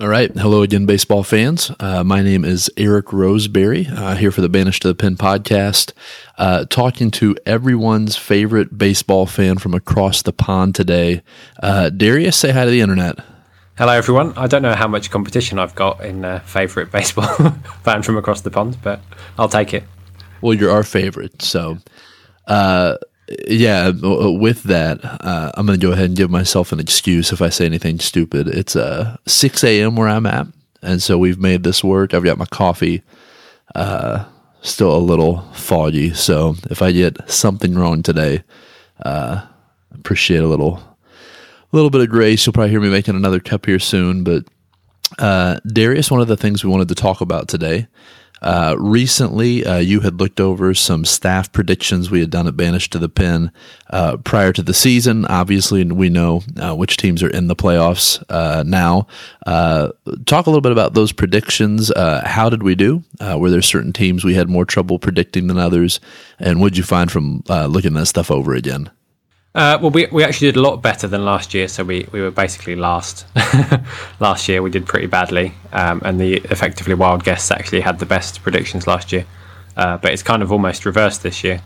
All right. Hello again, baseball fans. Uh, my name is Eric Roseberry, uh, here for the Banished to the Pen podcast, uh, talking to everyone's favorite baseball fan from across the pond today. Uh, Darius, say hi to the internet. Hello, everyone. I don't know how much competition I've got in uh, favourite baseball fan from across the pond, but I'll take it. Well, you're our favorite. So, uh, yeah, with that, uh, I'm going to go ahead and give myself an excuse if I say anything stupid. It's uh, 6 a.m. where I'm at, and so we've made this work. I've got my coffee, uh, still a little foggy. So if I get something wrong today, uh, appreciate a little, little bit of grace. You'll probably hear me making another cup here soon. But uh, Darius, one of the things we wanted to talk about today uh, recently, uh, you had looked over some staff predictions we had done at Banish to the Pen uh, prior to the season. Obviously, we know uh, which teams are in the playoffs uh, now. Uh, talk a little bit about those predictions. Uh how did we do? Uh were there certain teams we had more trouble predicting than others? And what did you find from uh looking that stuff over again? Uh, well, we, we actually did a lot better than last year, so we, we were basically last. last year we did pretty badly, um, and the effectively wild guests actually had the best predictions last year. Uh, but it's kind of almost reversed this year.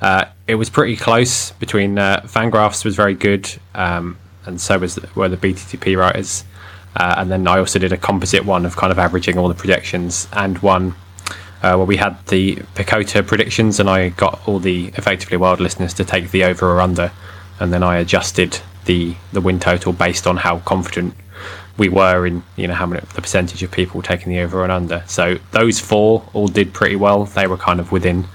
Uh, it was pretty close between uh, Fangraphs was very good, um, and so was were the BTTP writers. Uh, and then I also did a composite one of kind of averaging all the projections and one uh, where we had the PECOTA predictions, and I got all the effectively wild listeners to take the over or under, and then I adjusted the the win total based on how confident we were in you know how many the percentage of people taking the over and under. So those four all did pretty well. They were kind of within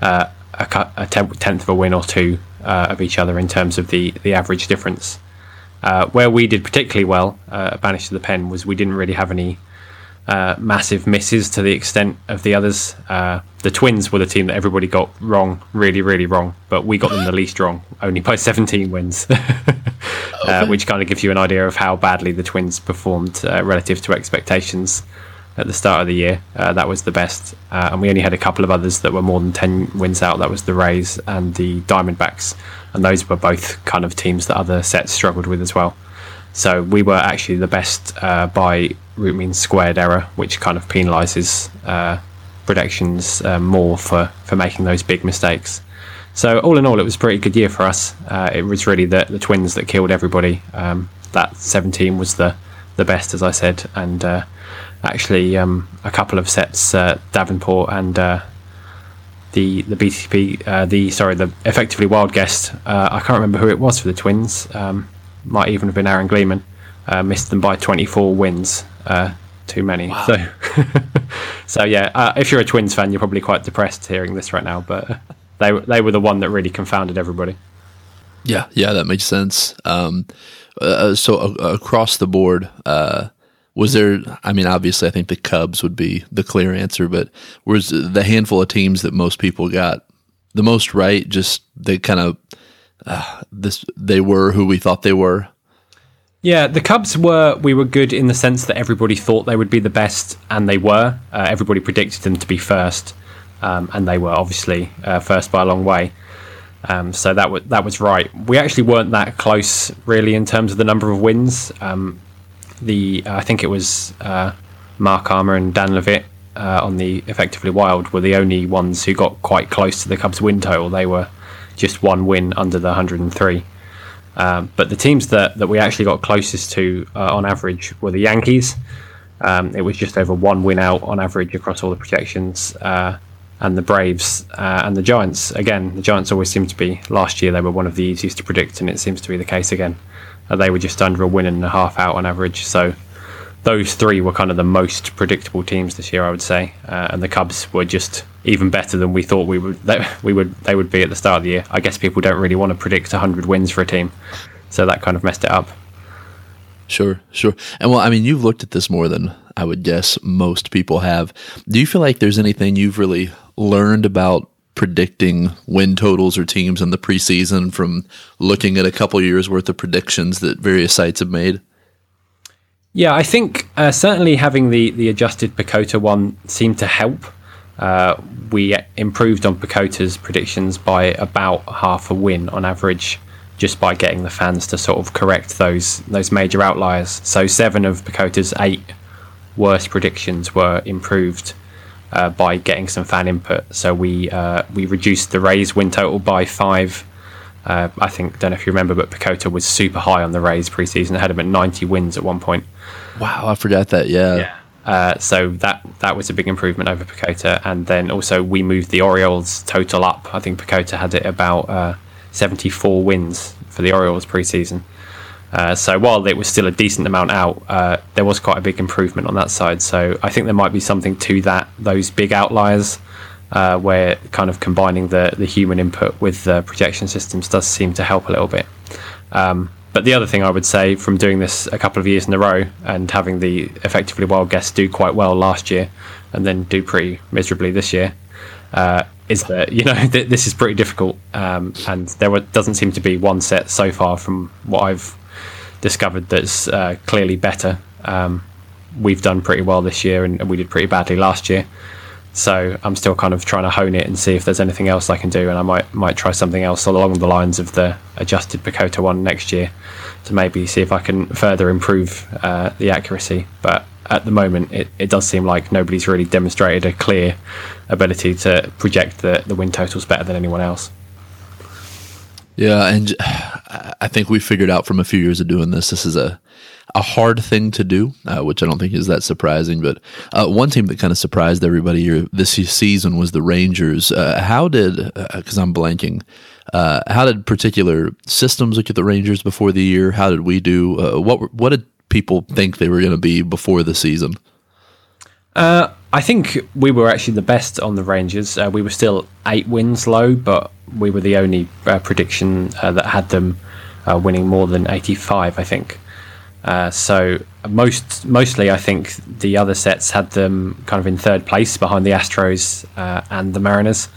uh, a, a, tenth of a win or two uh, of each other in terms of the the average difference. Uh, where we did particularly well, uh, Banished to the Pen, was we didn't really have any uh, massive misses to the extent of the others. Uh, the Twins were the team that everybody got wrong, really, really wrong, but we got them the least wrong, only by 17 wins, uh, which kind of gives you an idea of how badly the Twins performed uh, relative to expectations at the start of the year. Uh, that was the best, uh, and we only had a couple of others that were more than 10 wins out. That was the Rays and the Diamondbacks, and those were both kind of teams that other sets struggled with as well. So we were actually the best uh, by root mean squared error, which kind of penalises uh, predictions uh, more for, for making those big mistakes. So all in all, it was a pretty good year for us. Uh, it was really the, the twins that killed everybody. Um, that 17 was the the best, as I said, and uh, actually um, a couple of sets, uh, Davenport and the the BTP, the sorry, the effectively wild guest. I can't remember who it was for the twins. Um, might even have been Aaron Gleeman, uh, missed them by 24 wins. Uh, too many. Wow. So, so yeah, uh, if you're a Twins fan, you're probably quite depressed hearing this right now. But they they were the one that really confounded everybody. Yeah, yeah, that makes sense. Um, uh, so uh, across the board, uh, was there? I mean, obviously, I think the Cubs would be the clear answer, but was the handful of teams that most people got the most right? Just they kind of uh, this they were who we thought they were. Yeah, the Cubs were we were good in the sense that everybody thought they would be the best, and they were. Uh, everybody predicted them to be first, um, and they were obviously uh, first by a long way. Um, so that was that was right. We actually weren't that close, really, in terms of the number of wins. Um, the I think it was uh, Mark Armour and Dan Levitt uh, on the effectively Wild were the only ones who got quite close to the Cubs' win total. They were just one win under the 103. Um, but the teams that, that we actually got closest to uh, on average were the Yankees. Um, it was just over one win out on average across all the projections. Uh, and the Braves uh, and the Giants. Again, the Giants always seem to be, last year they were one of the easiest to predict, and it seems to be the case again. Uh, they were just under a win and a half out on average. So those three were kind of the most predictable teams this year, I would say. Uh, and the Cubs were just even better than we thought we would they, we would they would be at the start of the year. I guess people don't really want to predict 100 wins for a team, so that kind of messed it up. Sure, sure. And well, I mean, you've looked at this more than I would guess most people have. Do you feel like there's anything you've really learned about predicting win totals or teams in the preseason from looking at a couple years worth of predictions that various sites have made? Yeah, I think uh, certainly having the the adjusted PECOTA one seemed to help. Uh, we improved on PECOTA's predictions by about half a win on average just by getting the fans to sort of correct those those major outliers. So seven of PECOTA's eight worst predictions were improved uh, by getting some fan input. So we uh, we reduced the Rays win total by five. Uh, I think don't know if you remember, but PECOTA was super high on the Rays preseason. They had him at 90 wins at one point. Wow, I forgot that. Yeah. Yeah. Uh, so that that was a big improvement over PECOTA, and then also we moved the Orioles total up. I think PECOTA had it about uh, 74 wins for the Orioles preseason. Uh, so while it was still a decent amount out, uh, there was quite a big improvement on that side. So I think there might be something to that. Those big outliers, uh, where kind of combining the the human input with the projection systems does seem to help a little bit. Um, but the other thing I would say from doing this a couple of years in a row and having the effectively wild guests do quite well last year and then do pretty miserably this year uh, is that you know th- this is pretty difficult um, and there were, doesn't seem to be one set so far from what I've discovered that's uh, clearly better. Um, we've done pretty well this year and, and we did pretty badly last year. So I'm still kind of trying to hone it and see if there's anything else I can do, and I might might try something else along the lines of the adjusted PECOTA one next year to maybe see if I can further improve uh, the accuracy. But at the moment, it, it does seem like nobody's really demonstrated a clear ability to project the, the win totals better than anyone else. Yeah, and I think we figured out from a few years of doing this, this is a a hard thing to do, uh, which I don't think is that surprising. But uh, one team that kind of surprised everybody this season was the Rangers. Uh, how did, because uh, I'm blanking, uh, how did particular systems look at the Rangers before the year? How did we do? Uh, what what did people think they were going to be before the season? I think we were actually the best on the Rangers. we were still eight wins low, but we were the only prediction that had them winning more than 85, I think. Uh, so most mostly, I think the other sets had them kind of in third place behind the Astros uh, and the Mariners.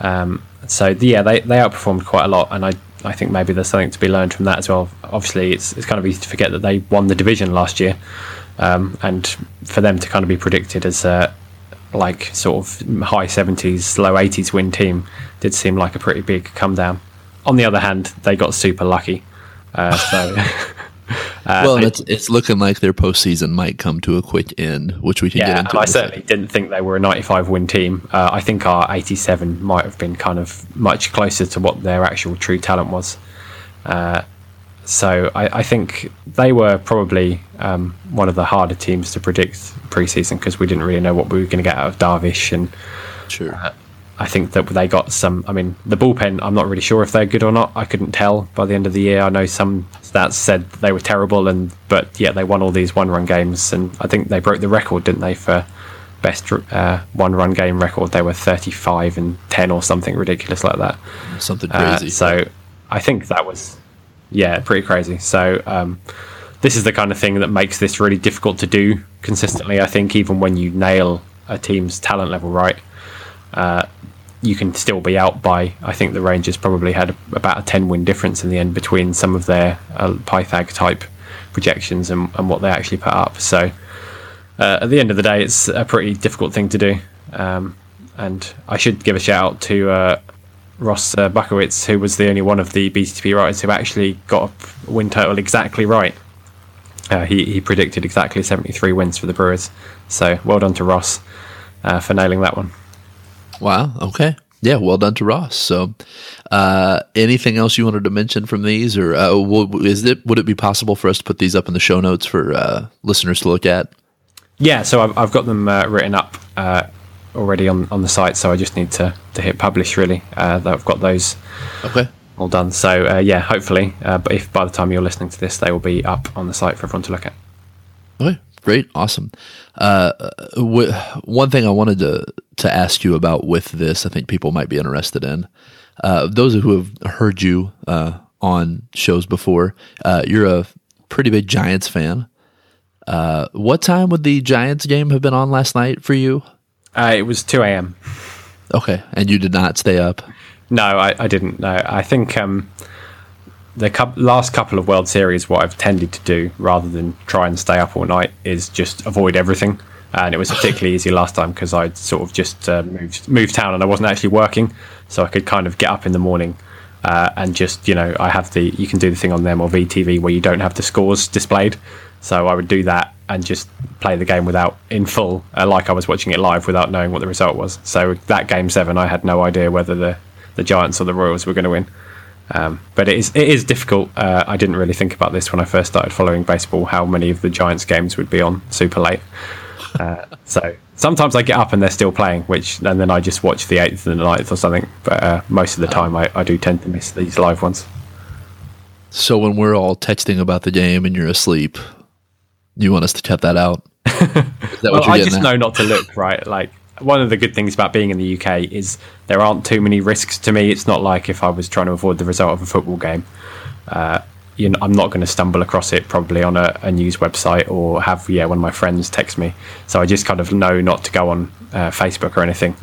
Um, so yeah, they, they outperformed quite a lot, and I I think maybe there's something to be learned from that as well. Obviously, it's it's kind of easy to forget that they won the division last year, um, and for them to kind of be predicted as a like sort of high 70s, low 80s win team did seem like a pretty big come down. On the other hand, they got super lucky. Uh, so well, it's, it's looking like their postseason might come to a quick end, which we can yeah, get into. I certainly didn't think they were a 95 win team. Uh, I think our 87 might have been kind of much closer to what their actual true talent was. Uh, so I, I, think they were probably um, one of the harder teams to predict preseason because we didn't really know what we were going to get out of Darvish and sure. Uh, I think that they got some. I mean, the bullpen. I'm not really sure if they're good or not. I couldn't tell by the end of the year. I know some stats said they were terrible, and but yeah, they won all these one-run games, and I think they broke the record, didn't they, for best uh, one-run game record? They were 35 and 10 or something ridiculous like that. Something crazy. Uh, so I think that was yeah, pretty crazy. So um, this is the kind of thing that makes this really difficult to do consistently. I think even when you nail a team's talent level right. Uh, you can still be out by. I think the Rangers probably had about a 10 win difference in the end between some of their uh, Pythag type projections and, and, what they actually put up. So uh, at the end of the day, it's a pretty difficult thing to do. Um, and I should give a shout out to uh, Ross uh, Buckowitz, who was the only one of the BTP writers who actually got a win total exactly right. Uh, he, he predicted exactly 73 wins for the Brewers. So well done to Ross uh, for nailing that one. Wow. Okay. Yeah. Well done to Ross. So, uh, anything else you wanted to mention from these, or uh, is it would it be possible for us to put these up in the show notes for uh, listeners to look at? Yeah. So I've, I've got them uh, written up uh, already on on the site. So I just need to to hit publish. Really, uh, I've got those. Okay. All done. So yeah, hopefully, but if by the time you're listening to this, they will be up on the site for everyone to look at. Okay. Great, awesome. Uh, w- one thing I wanted to to ask you about with this, I think people might be interested in. Uh, those who have heard you uh, on shows before, uh, you're a pretty big Giants fan. Uh, what time would the Giants game have been on last night for you? Uh, it was two a.m. Okay, and you did not stay up. No, I, I didn't. No, I think. Um, the cu- last couple of World Series, what I've tended to do rather than try and stay up all night is just avoid everything. And it was particularly easy last time because I'd sort of just uh, moved moved town and I wasn't actually working, so I could kind of get up in the morning, uh, and just you know I have the you can do the thing on MLB TV where you don't have the scores displayed. So I would do that and just play the game without in full, uh, like I was watching it live without knowing what the result was. So that game seven, I had no idea whether the the Giants or the Royals were going to win. Um, but it is it is difficult. Uh, I didn't really think about this when I first started following baseball. How many of the Giants games would be on super late? Uh, so sometimes I get up and they're still playing, which and then I just watch the eighth and the ninth or something. But uh, most of the time, I, I do tend to miss these live ones. So when we're all texting about the game and you're asleep, you want us to cut that out? well, I just at? know not to look right. Like one of the good things about being in the UK is there aren't too many risks to me. It's not like if I was trying to avoid the result of a football game. Uh, you know, I'm not going to stumble across it probably on a, a, news website or have yeah one of my friends text me. So I just kind of know not to go on uh, Facebook or anything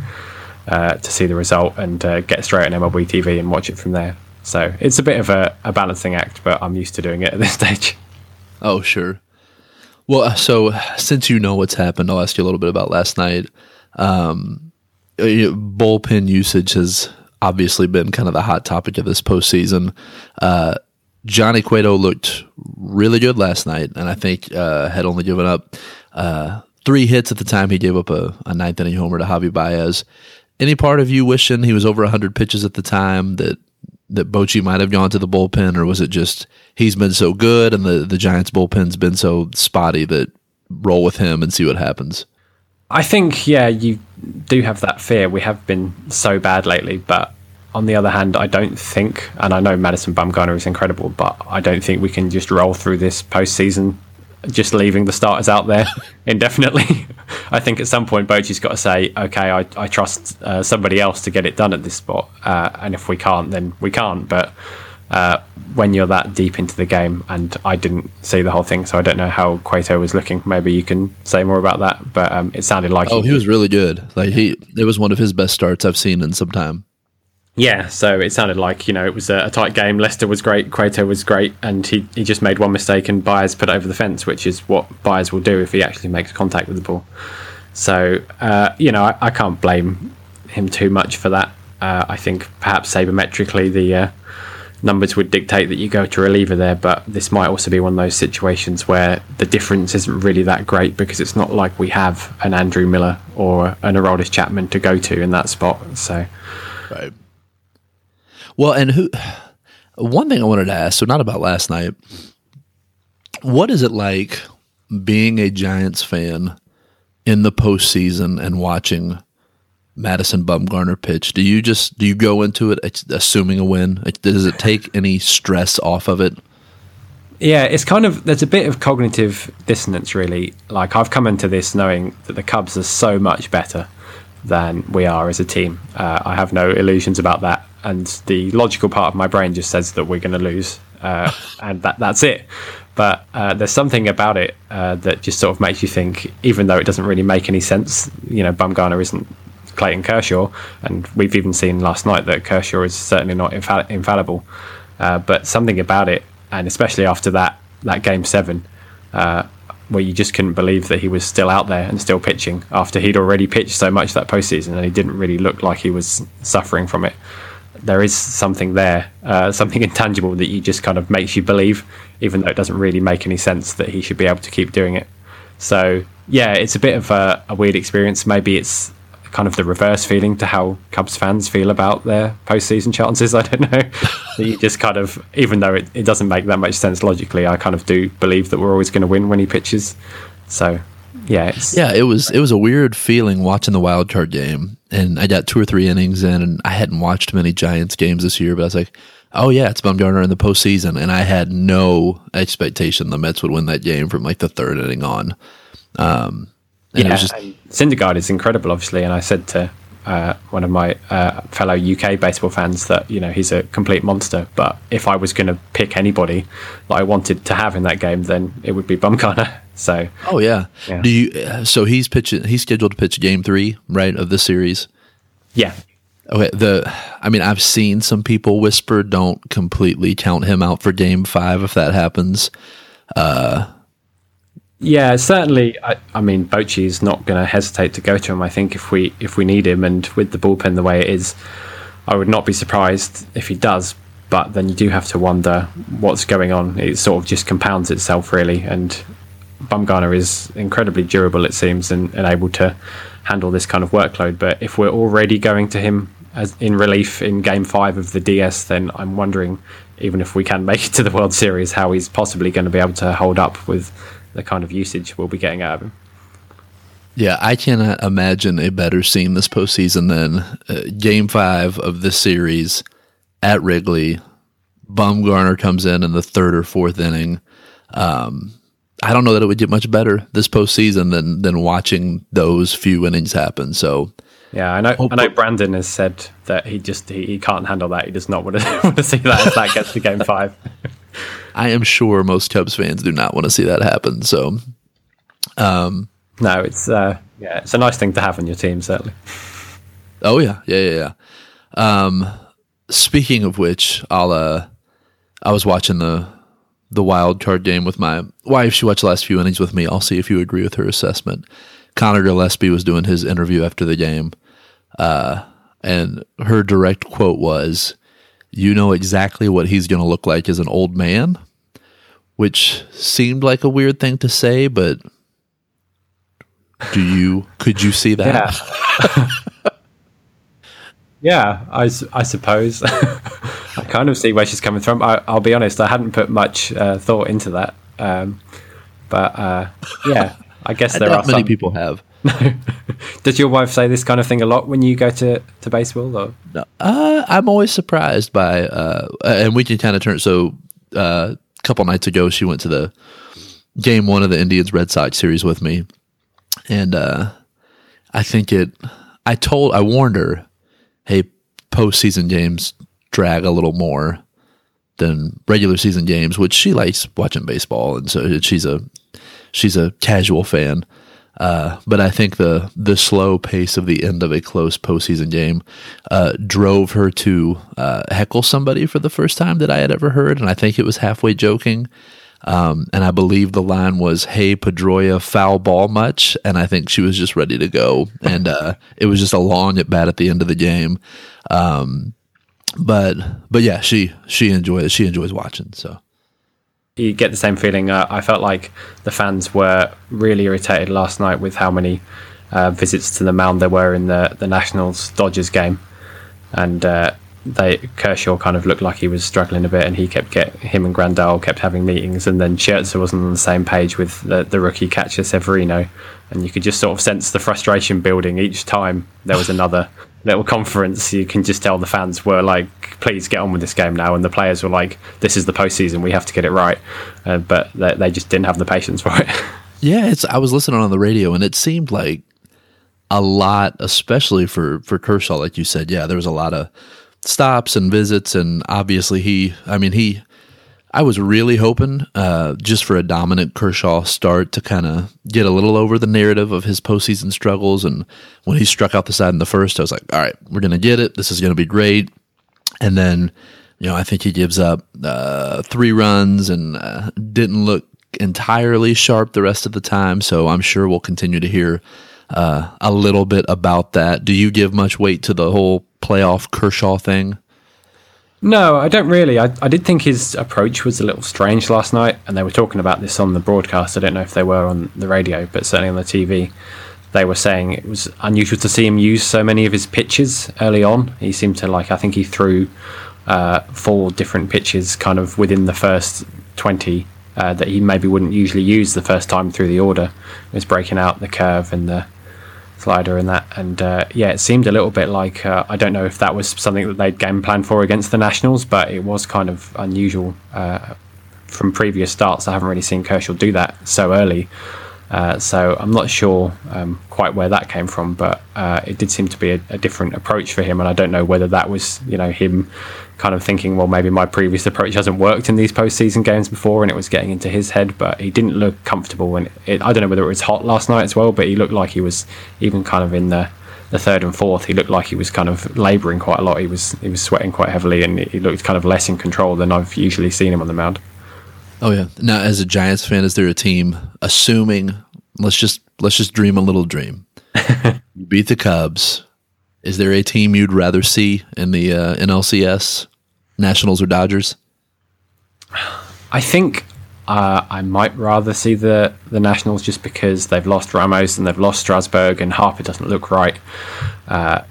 uh, to see the result and uh, get straight on MLB TV and watch it from there. So it's a bit of a, a balancing act, but I'm used to doing it at this stage. Oh sure. Well, uh, so since you know what's happened, I'll ask you a little bit about last night. Um, bullpen usage has obviously been kind of the hot topic of this postseason. Uh, Johnny Cueto looked really good last night, and I think uh, had only given up uh, three hits at the time. He gave up a, a ninth inning homer to Javi Baez. Any part of you wishing he was over 100 pitches at the time that that Bochy might have gone to the bullpen, or was it just he's been so good and the, the Giants bullpen's been so spotty that roll with him and see what happens? I think, yeah, you do have that fear. We have been so bad lately, but on the other hand, I don't think, and I know Madison Bumgarner is incredible, but I don't think we can just roll through this postseason just leaving the starters out there indefinitely. I think at some point Bochy's got to say, okay, I, I trust uh, somebody else to get it done at this spot, uh, and if we can't, then we can't. But uh, when you're that deep into the game, and I didn't see the whole thing, so I don't know how Cueto was looking. Maybe you can say more about that. But um, it sounded like oh, he, he was really good. Like he, it was one of his best starts I've seen in some time. Yeah, so it sounded like you know it was a, a, tight game. Lester was great, Cueto was great, and he, he just made one mistake and Baez put it over the fence, which is what Baez will do if he actually makes contact with the ball. So uh, you know I, I, can't blame him too much for that. Uh, I think perhaps sabermetrically the uh, numbers would dictate that you go to reliever there, but this might also be one of those situations where the difference isn't really that great because it's not like we have an Andrew Miller or an Aroldis Chapman to go to in that spot. So, right. Well, and who? One thing I wanted to ask, so not about last night. What is it like being a Giants fan in the postseason and watching Madison Bumgarner pitch? Do you just do you go into it assuming a win? Does it take any stress off of it? Yeah, it's kind of there's a bit of cognitive dissonance really. Like I've come into this knowing that the Cubs are so much better than we are as a team. Uh, I have no illusions about that, and the logical part of my brain just says that we're going to lose, uh, and that that's it. But uh, there's something about it uh, that just sort of makes you think, even though it doesn't really make any sense. You know, Bumgarner isn't Clayton Kershaw, and we've even seen last night that Kershaw is certainly not infall- infallible. Uh, but something about it, and especially after that that game seven, uh, where you just couldn't believe that he was still out there and still pitching after he'd already pitched so much that postseason, and he didn't really look like he was suffering from it. There is something there, uh, something intangible that you just kind of makes you believe, even though it doesn't really make any sense that he should be able to keep doing it. So yeah, it's a bit of a, a weird experience. Maybe it's kind of the reverse feeling to how Cubs fans feel about their postseason chances. I don't know. you just kind of, even though it, it doesn't make that much sense logically, I kind of do believe that we're always going to win when he pitches. So, yeah, yeah, it was it was a weird feeling watching the wild card game, and I got two or three innings in, and I hadn't watched many Giants games this year, but I was like, oh yeah, it's Bumgarner in the postseason, and I had no expectation the Mets would win that game from like the third inning on. Um, and yeah, just... Syndergaard is incredible, obviously. And I said to uh, one of my uh, fellow UK baseball fans that you know he's a complete monster. But if I was going to pick anybody that I wanted to have in that game, then it would be Bumgarner. So, oh yeah. yeah. Do you? Uh, so he's pitching. He's scheduled to pitch Game Three, right, of the series. Yeah. Okay. The. I mean, I've seen some people whisper, "Don't completely count him out for Game Five if that happens." Uh, yeah, certainly. I, I mean, Bochy is not going to hesitate to go to him. I think if we if we need him, and with the bullpen the way it is, I would not be surprised if he does. but then you do have to wonder what's going on. It sort of just compounds itself, really. And Bumgarner is incredibly durable, it seems, and, and able to handle this kind of workload. But if we're already going to him as in relief in Game Five of the DS, then I'm wondering, even if we can make it to the World Series, how he's possibly going to be able to hold up with the kind of usage we'll be getting out of him. Yeah, I cannot imagine a better scene this postseason than uh, Game Five of this series at Wrigley. Bumgarner comes in in the third or fourth inning. Um, I don't know that it would get much better this postseason than than watching those few innings happen. So, yeah, I know. I know. Brandon has said that he just he, he can't handle that. He does not want to want to see that if that gets to Game Five. I am sure most Cubs fans do not want to see that happen. So, um, no, it's uh, yeah, it's a nice thing to have on your team, certainly. Oh yeah, yeah, yeah, yeah. Um, speaking of which, I'll uh, I was watching the the wild card game with my wife. She watched the last few innings with me. I'll see if you agree with her assessment. Conor Gillaspie was doing his interview after the game, uh, and her direct quote was, "You know exactly what he's going to look like as an old man," which seemed like a weird thing to say, but do you could you see that? Yeah, yeah I, I suppose. I kind of see where she's coming from. I, will be honest, I hadn't put much uh, thought into that, um, but uh, yeah, I guess there are many some. people have. Does your wife say this kind of thing a lot when you go to, to baseball? Or? No, uh, I'm always surprised by, uh, and we can kind of turn. So uh, a couple nights ago, she went to the game one of the Indians Red Sox series with me, and uh, I think it. I told, I warned her, hey, postseason games drag a little more than regular season games, which she likes watching baseball, and so she's a she's a casual fan. Uh, but I think the the slow pace of the end of a close postseason game uh, drove her to uh, heckle somebody for the first time that I had ever heard, and I think it was halfway joking. Um, and I believe the line was, "Hey Pedroia, foul ball much?" And I think she was just ready to go, and uh, it was just a long at bat at the end of the game. Um, but but yeah, she she enjoys she enjoys watching. So you get the same feeling. Uh, I felt like the fans were really irritated last night with how many uh, visits to the mound there were in the the Nationals Dodgers game, and uh, they Kershaw kind of looked like he was struggling a bit, and he kept get him and Grandal kept having meetings, and then Scherzer wasn't on the same page with the, the rookie catcher Severino, and you could just sort of sense the frustration building each time there was another little conference. You can just tell the fans were like, "Please get on with this game now," and the players were like, "This is the postseason, we have to get it right," uh, but they, they just didn't have the patience for it. Yeah, it's. I was listening on the radio, and it seemed like a lot, especially for for Kershaw, like you said. Yeah, there was a lot of stops and visits, and obviously he. I mean, he. I was really hoping uh, just for a dominant Kershaw start to kind of get a little over the narrative of his postseason struggles. And when he struck out the side in the first, I was like, all right, we're going to get it. This is going to be great. And then, you know, I think he gives up uh, three runs and uh, didn't look entirely sharp the rest of the time. So I'm sure we'll continue to hear uh, a little bit about that. Do you give much weight to the whole playoff Kershaw thing? No, I don't really. I, I did think his approach was a little strange last night, and they were talking about this on the broadcast. I don't know if they were on the radio, but certainly on the TV, they were saying it was unusual to see him use so many of his pitches early on. He seemed to like, I think he threw uh, four different pitches kind of within the first 20 uh, that he maybe wouldn't usually use the first time through the order. He was breaking out the curve and the slider and that. And uh, yeah, it seemed a little bit like uh, I don't know if that was something that they'd game planned for against the Nationals, but it was kind of unusual uh, from previous starts. I haven't really seen Kershaw do that so early. Uh, so I'm not sure um, quite where that came from, but uh, it did seem to be a, a, different approach for him, and I don't know whether that was you know him kind of thinking, well, maybe my previous approach hasn't worked in these postseason games before, and it was getting into his head. But he didn't look comfortable, and it, I don't know whether it was hot last night as well, but he looked like he was even kind of in the the third and fourth. He looked like he was kind of labouring quite a lot. He was he was sweating quite heavily, and he looked kind of less in control than I've usually seen him on the mound. Oh yeah. Now, as a Giants fan, is there a team assuming? Let's just let's just dream a little dream. you beat the Cubs. Is there a team you'd rather see in the uh, NLCS Nationals or Dodgers? I think uh, I might rather see the the Nationals just because they've lost Ramos and they've lost Strasburg and Harper doesn't look right. Uh,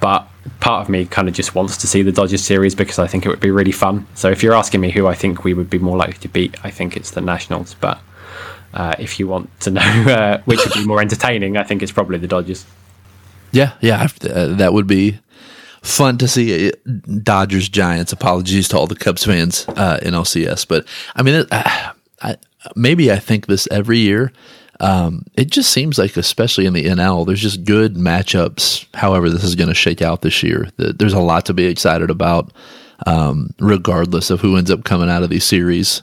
but part of me kind of just wants to see the Dodgers series because I think it would be really fun. So if you're asking me who I think we would be more likely to beat, I think it's the Nationals. But uh, if you want to know uh, which would be more entertaining, I think it's probably the Dodgers. Yeah, yeah, uh, that would be fun to see. Uh, Dodgers Giants. Apologies to all the Cubs fans uh, in LCS, but I mean, I, I, maybe I think this every year. Um, it just seems like, especially in the NL, there's just good matchups. However, this is going to shake out this year. There's a lot to be excited about, um, regardless of who ends up coming out of these series.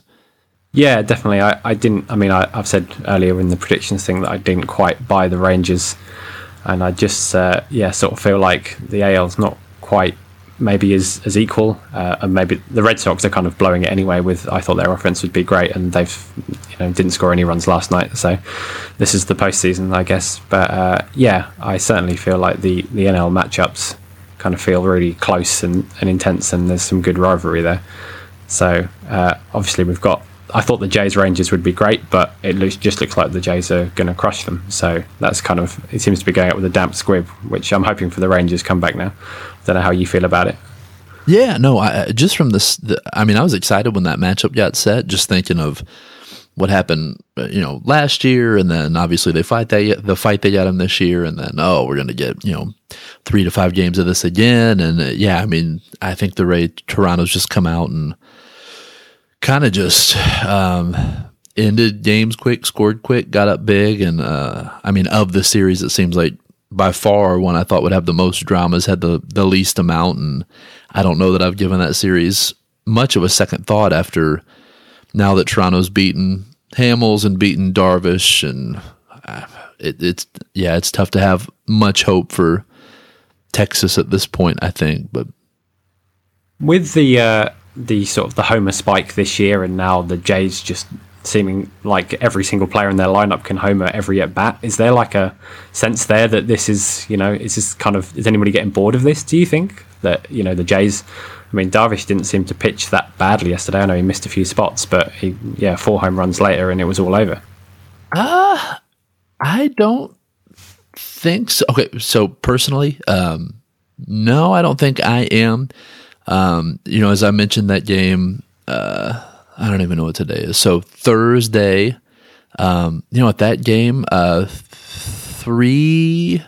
Yeah, definitely. I, I didn't. I mean, I, have said earlier in the predictions thing that I didn't quite buy the Rangers, and I just uh, yeah sort of feel like the AL's not quite maybe as as equal, uh, and maybe the Red Sox are kind of blowing it anyway. With I thought their offense would be great, and they've you know didn't score any runs last night, so this is the postseason, I guess. But uh, yeah, I certainly feel like the the NL matchups kind of feel really close and, and intense, and there's some good rivalry there. So uh, obviously we've got I thought the Jays Rangers would be great, but it just looks like the Jays are going to crush them. So that's kind of it seems to be going out with a damp squib, which I'm hoping for the Rangers come back now. Don't know how you feel about it. Yeah, no, I, just from this, the, I mean, I was excited when that matchup got set, just thinking of what happened, uh, you know, last year, and then obviously they fight they the fight they got him this year, and then oh, we're going to get you know three to five games of this again, and uh, yeah, I mean, I think the Ray Toronto's just come out and kind of just um, ended games quick, scored quick, got up big, and uh, I mean, of the series, it seems like by far one I thought would have the most dramas had the the least amount, and I don't know that I've given that series much of a second thought after now that Toronto's beaten Hamels and beaten Darvish, and uh, it, it's yeah, it's tough to have much hope for Texas at this point. I think, but with the uh, the sort of the homer spike this year, and now the Jays just seeming like every single player in their lineup can homer every at bat. Is there like a sense there that this is, you know, is this kind of is anybody getting bored of this? Do you think that you know the Jays? I mean, Darvish didn't seem to pitch that badly yesterday. I know he missed a few spots, but he, yeah, four home runs later, and it was all over. Uh I don't think so. Okay, so personally, um, no, I don't think I am. Um, you know, as I mentioned that game, uh, I don't even know what today is. So Thursday, um, you know, at that game, uh, three,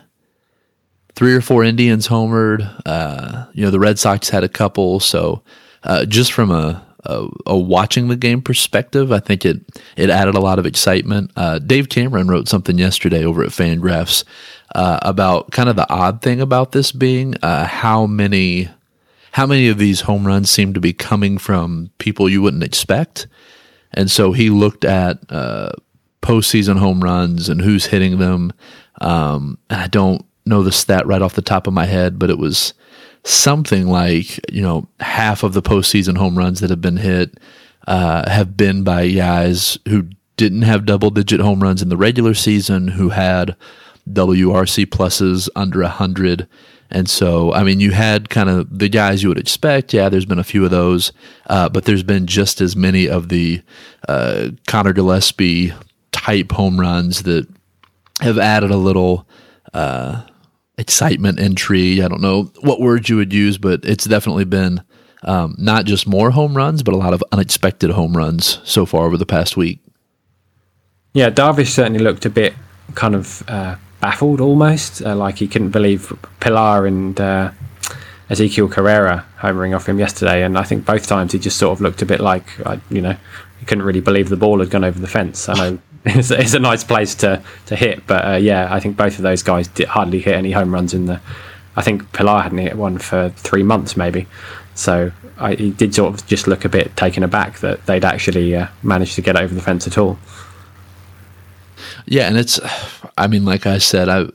three or four Indians homered. Uh, you know, the Red Sox had a couple. So uh, just from a, a, a, watching the game perspective, I think it it added a lot of excitement. Uh, Dave Cameron wrote something yesterday over at Fangraphs uh, about kind of the odd thing about this being uh, how many how many of these home runs seem to be coming from people you wouldn't expect. And so he looked at uh, postseason home runs and who's hitting them. Um, and I don't know the stat right off the top of my head, but it was something like you know half of the postseason home runs that have been hit uh, have been by guys who didn't have double digit home runs in the regular season, who had WRC pluses under hundred and so, I mean, you had kind of the guys you would expect. Yeah, there's been a few of those, uh, but there's been just as many of the uh, Conor Gillaspie type home runs that have added a little uh, excitement, intrigue. I don't know what words you would use, but it's definitely been um, not just more home runs, but a lot of unexpected home runs so far over the past week. Yeah, Darvish certainly looked a bit kind of uh, baffled almost, uh, like he couldn't believe Pilar and uh, Ezekiel Carrera homering off him yesterday. And I think both times he just sort of looked a bit like, you know, he couldn't really believe the ball had gone over the fence. I know it's, it's a nice place to, to hit, but uh, yeah, I think both of those guys did hardly hit any home runs in the. I think Pilar hadn't hit one for three months maybe. So I, he did sort of just look a bit taken aback that they'd actually uh, managed to get over the fence at all. Yeah, and it's, I mean, like I said, I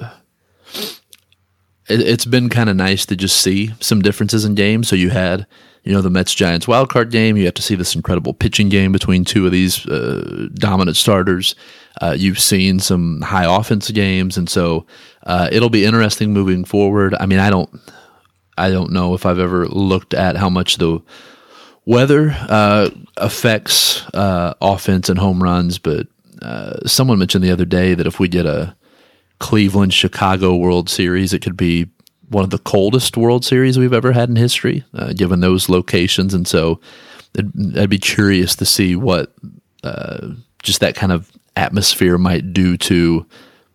it, has been kind of nice to just see some differences in games. So you had, you know, the Mets Giants wild card game. You have to see this incredible pitching game between two of these uh, dominant starters. Uh, you've seen some high offense games, and so uh, it'll be interesting moving forward. I mean, I don't, I don't know if I've ever looked at how much the weather uh, affects uh, offense and home runs, but uh, someone mentioned the other day that if we get a Cleveland Chicago World Series, it could be one of the coldest World Series we've ever had in history, uh, given those locations. And so I'd be curious to see what uh, just that kind of atmosphere might do to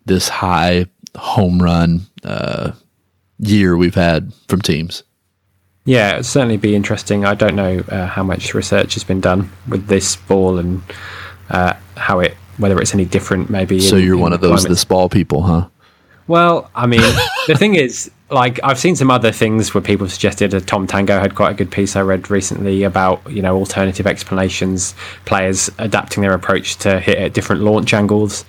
this high home run uh, year we've had from teams. Yeah, it'd certainly be interesting. I don't know uh, how much research has been done with this ball and uh, how it, whether it's any different. Maybe. So in, you're in one of those this ball people, huh? Well, I mean, the thing is, like, I've seen some other things where people suggested. Uh, Tom Tango had quite a good piece I read recently about, you know, alternative explanations, players adapting their approach to hit at different launch angles,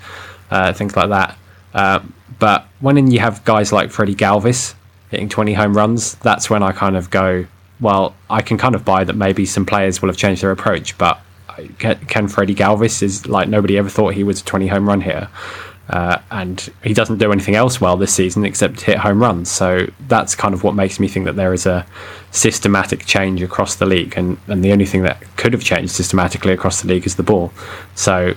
uh, things like that. Uh, but when you have guys like Freddie Galvis hitting 20 home runs, that's when I kind of go, well, I can kind of buy that maybe some players will have changed their approach, but can Freddie Galvis is like nobody ever thought he was a 20 home run hitter. Uh, and he doesn't do anything else well this season except hit home runs. So that's kind of what makes me think that there is a systematic change across the league, and, and the only thing that could have changed systematically across the league is the ball. So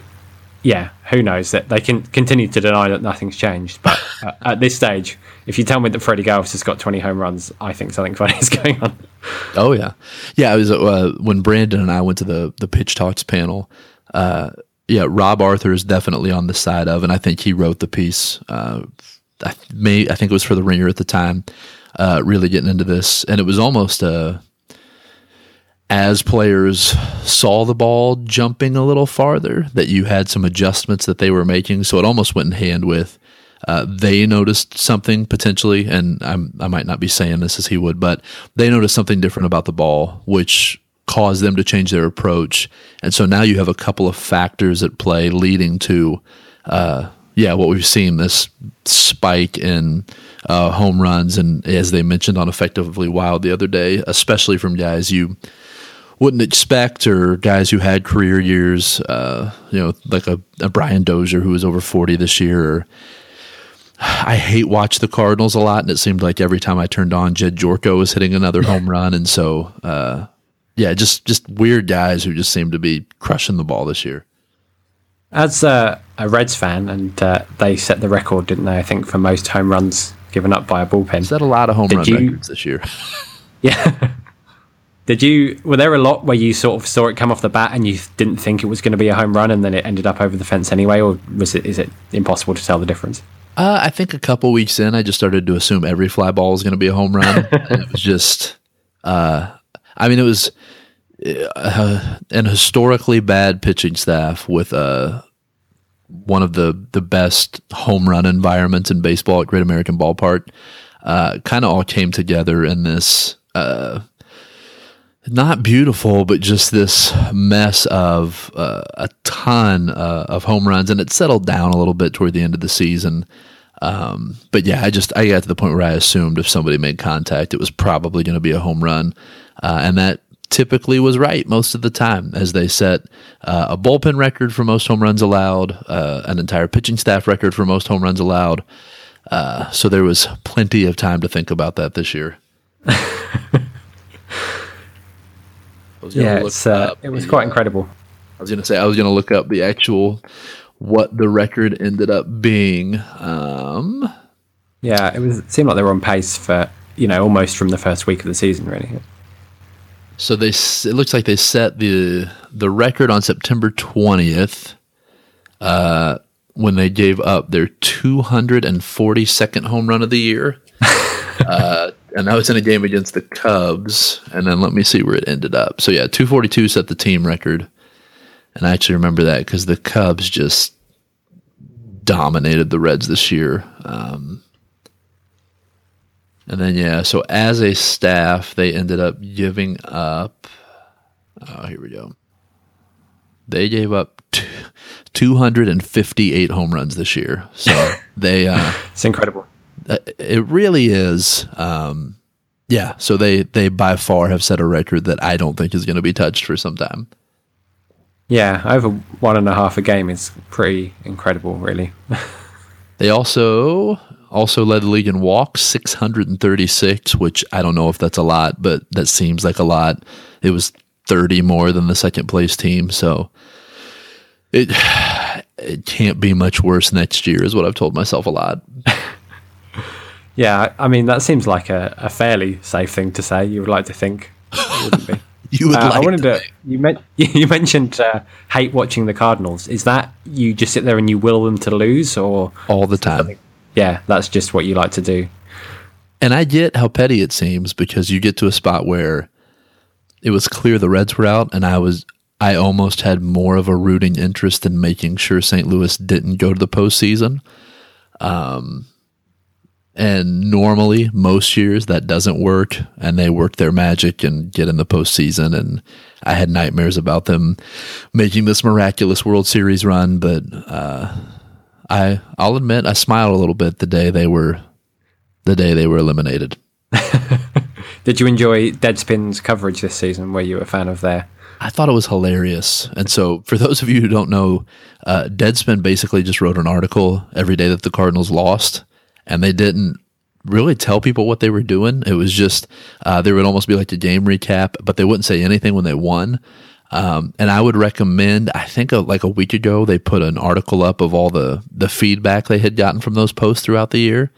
yeah, who knows that they can continue to deny that nothing's changed. But uh, at this stage, if you tell me that Freddie Galvis has got 20 home runs, I think something funny is going on. Oh yeah, yeah. It was uh, when Brandon and I went to the the pitch talks panel. Uh, yeah, Rob Arthur is definitely on the side of, and I think he wrote the piece. Uh, I may I think it was for the Ringer at the time. Uh, really getting into this, and it was almost uh, as players saw the ball jumping a little farther that you had some adjustments that they were making. So it almost went in hand with uh, they noticed something potentially, and I'm, I might not be saying this as he would, but they noticed something different about the ball, which caused them to change their approach. And so now you have a couple of factors at play leading to, uh, yeah, what we've seen this spike in uh, home runs, and as they mentioned on Effectively Wild the other day, especially from guys you wouldn't expect or guys who had career years, uh, you know, like a, a Brian Dozier who was over 40 this year. Or, I hate watch the Cardinals a lot, and it seemed like every time I turned on, Jedd Gyorko was hitting another home run, and so uh, yeah, just just weird guys who just seem to be crushing the ball this year. As uh, a Reds fan, and uh, they set the record, didn't they? I think for most home runs given up by a bullpen. That a lot of home Did run you- records this year? Yeah. Did you? Were there a lot where you sort of saw it come off the bat and you didn't think it was going to be a home run, and then it ended up over the fence anyway, or was it? Is it impossible to tell the difference? Uh, I think a couple weeks in, I just started to assume every fly ball was going to be a home run, and it was just. Uh, I mean, it was uh, an historically bad pitching staff with uh, one of the the best home run environments in baseball at Great American Ballpark. Uh, kind of all came together in this uh, not beautiful, but just this mess of uh, a ton uh, of home runs, and it settled down a little bit toward the end of the season. Um, but yeah, I just I got to the point where I assumed if somebody made contact, it was probably going to be a home run, uh, and that typically was right most of the time, as they set uh, a bullpen record for most home runs allowed, uh, an entire pitching staff record for most home runs allowed. Uh, so there was plenty of time to think about that this year. Yeah, uh, it was the, quite uh, incredible. I was going to say I was going to look up the actual what the record ended up being. Um, Yeah, it was. It seemed like they were on pace for you know almost from the first week of the season, really. so they it looks like they set the the record on September twentieth, uh, when they gave up their two hundred and forty second home run of the year. uh, and that was in a game against the Cubs. And then let me see where it ended up. So yeah, two forty two set the team record. And I actually remember that because the Cubs just dominated the Reds this year. Um, and then yeah, so as a staff, they ended up giving up. Oh, here we go. They gave up t- 258 home runs this year. So they, uh, It's incredible. Uh, it really is. Um, yeah, so they they by far have set a record that I don't think is going to be touched for some time. Yeah, over one and a half a game is pretty incredible, really. They also also led the league in walks, 636, which I don't know if that's a lot, but that seems like a lot. It was 30 more than the second place team. So it it can't be much worse next year, is what I've told myself a lot. yeah, I mean that seems like a, a fairly safe thing to say. You would like to think, wouldn't be? you would. Uh, like I wanted to. you, meant, you mentioned uh, hate watching the Cardinals. Is that you just sit there and you will them to lose, or all the time? Yeah, that's just what you like to do. And I get how petty it seems because you get to a spot where it was clear the Reds were out, and I was I almost had more of a rooting interest in making sure St. Louis didn't go to the postseason. Um, and normally, most years that doesn't work, and they work their magic and get in the postseason. And I had nightmares about them making this miraculous World Series run. But uh, I, I'll admit, I smiled a little bit the day they were, the day they were eliminated. Did you enjoy Deadspin's coverage this season? Were you a fan of their? I thought it was hilarious. And so, for those of you who don't know, uh, Deadspin basically just wrote an article every day that the Cardinals lost, and they didn't really tell people what they were doing. It was just uh, there would almost be like a game recap, but they wouldn't say anything when they won. Um, and I would recommend. I think a, like a week ago they put an article up of all the the feedback they had gotten from those posts throughout the year.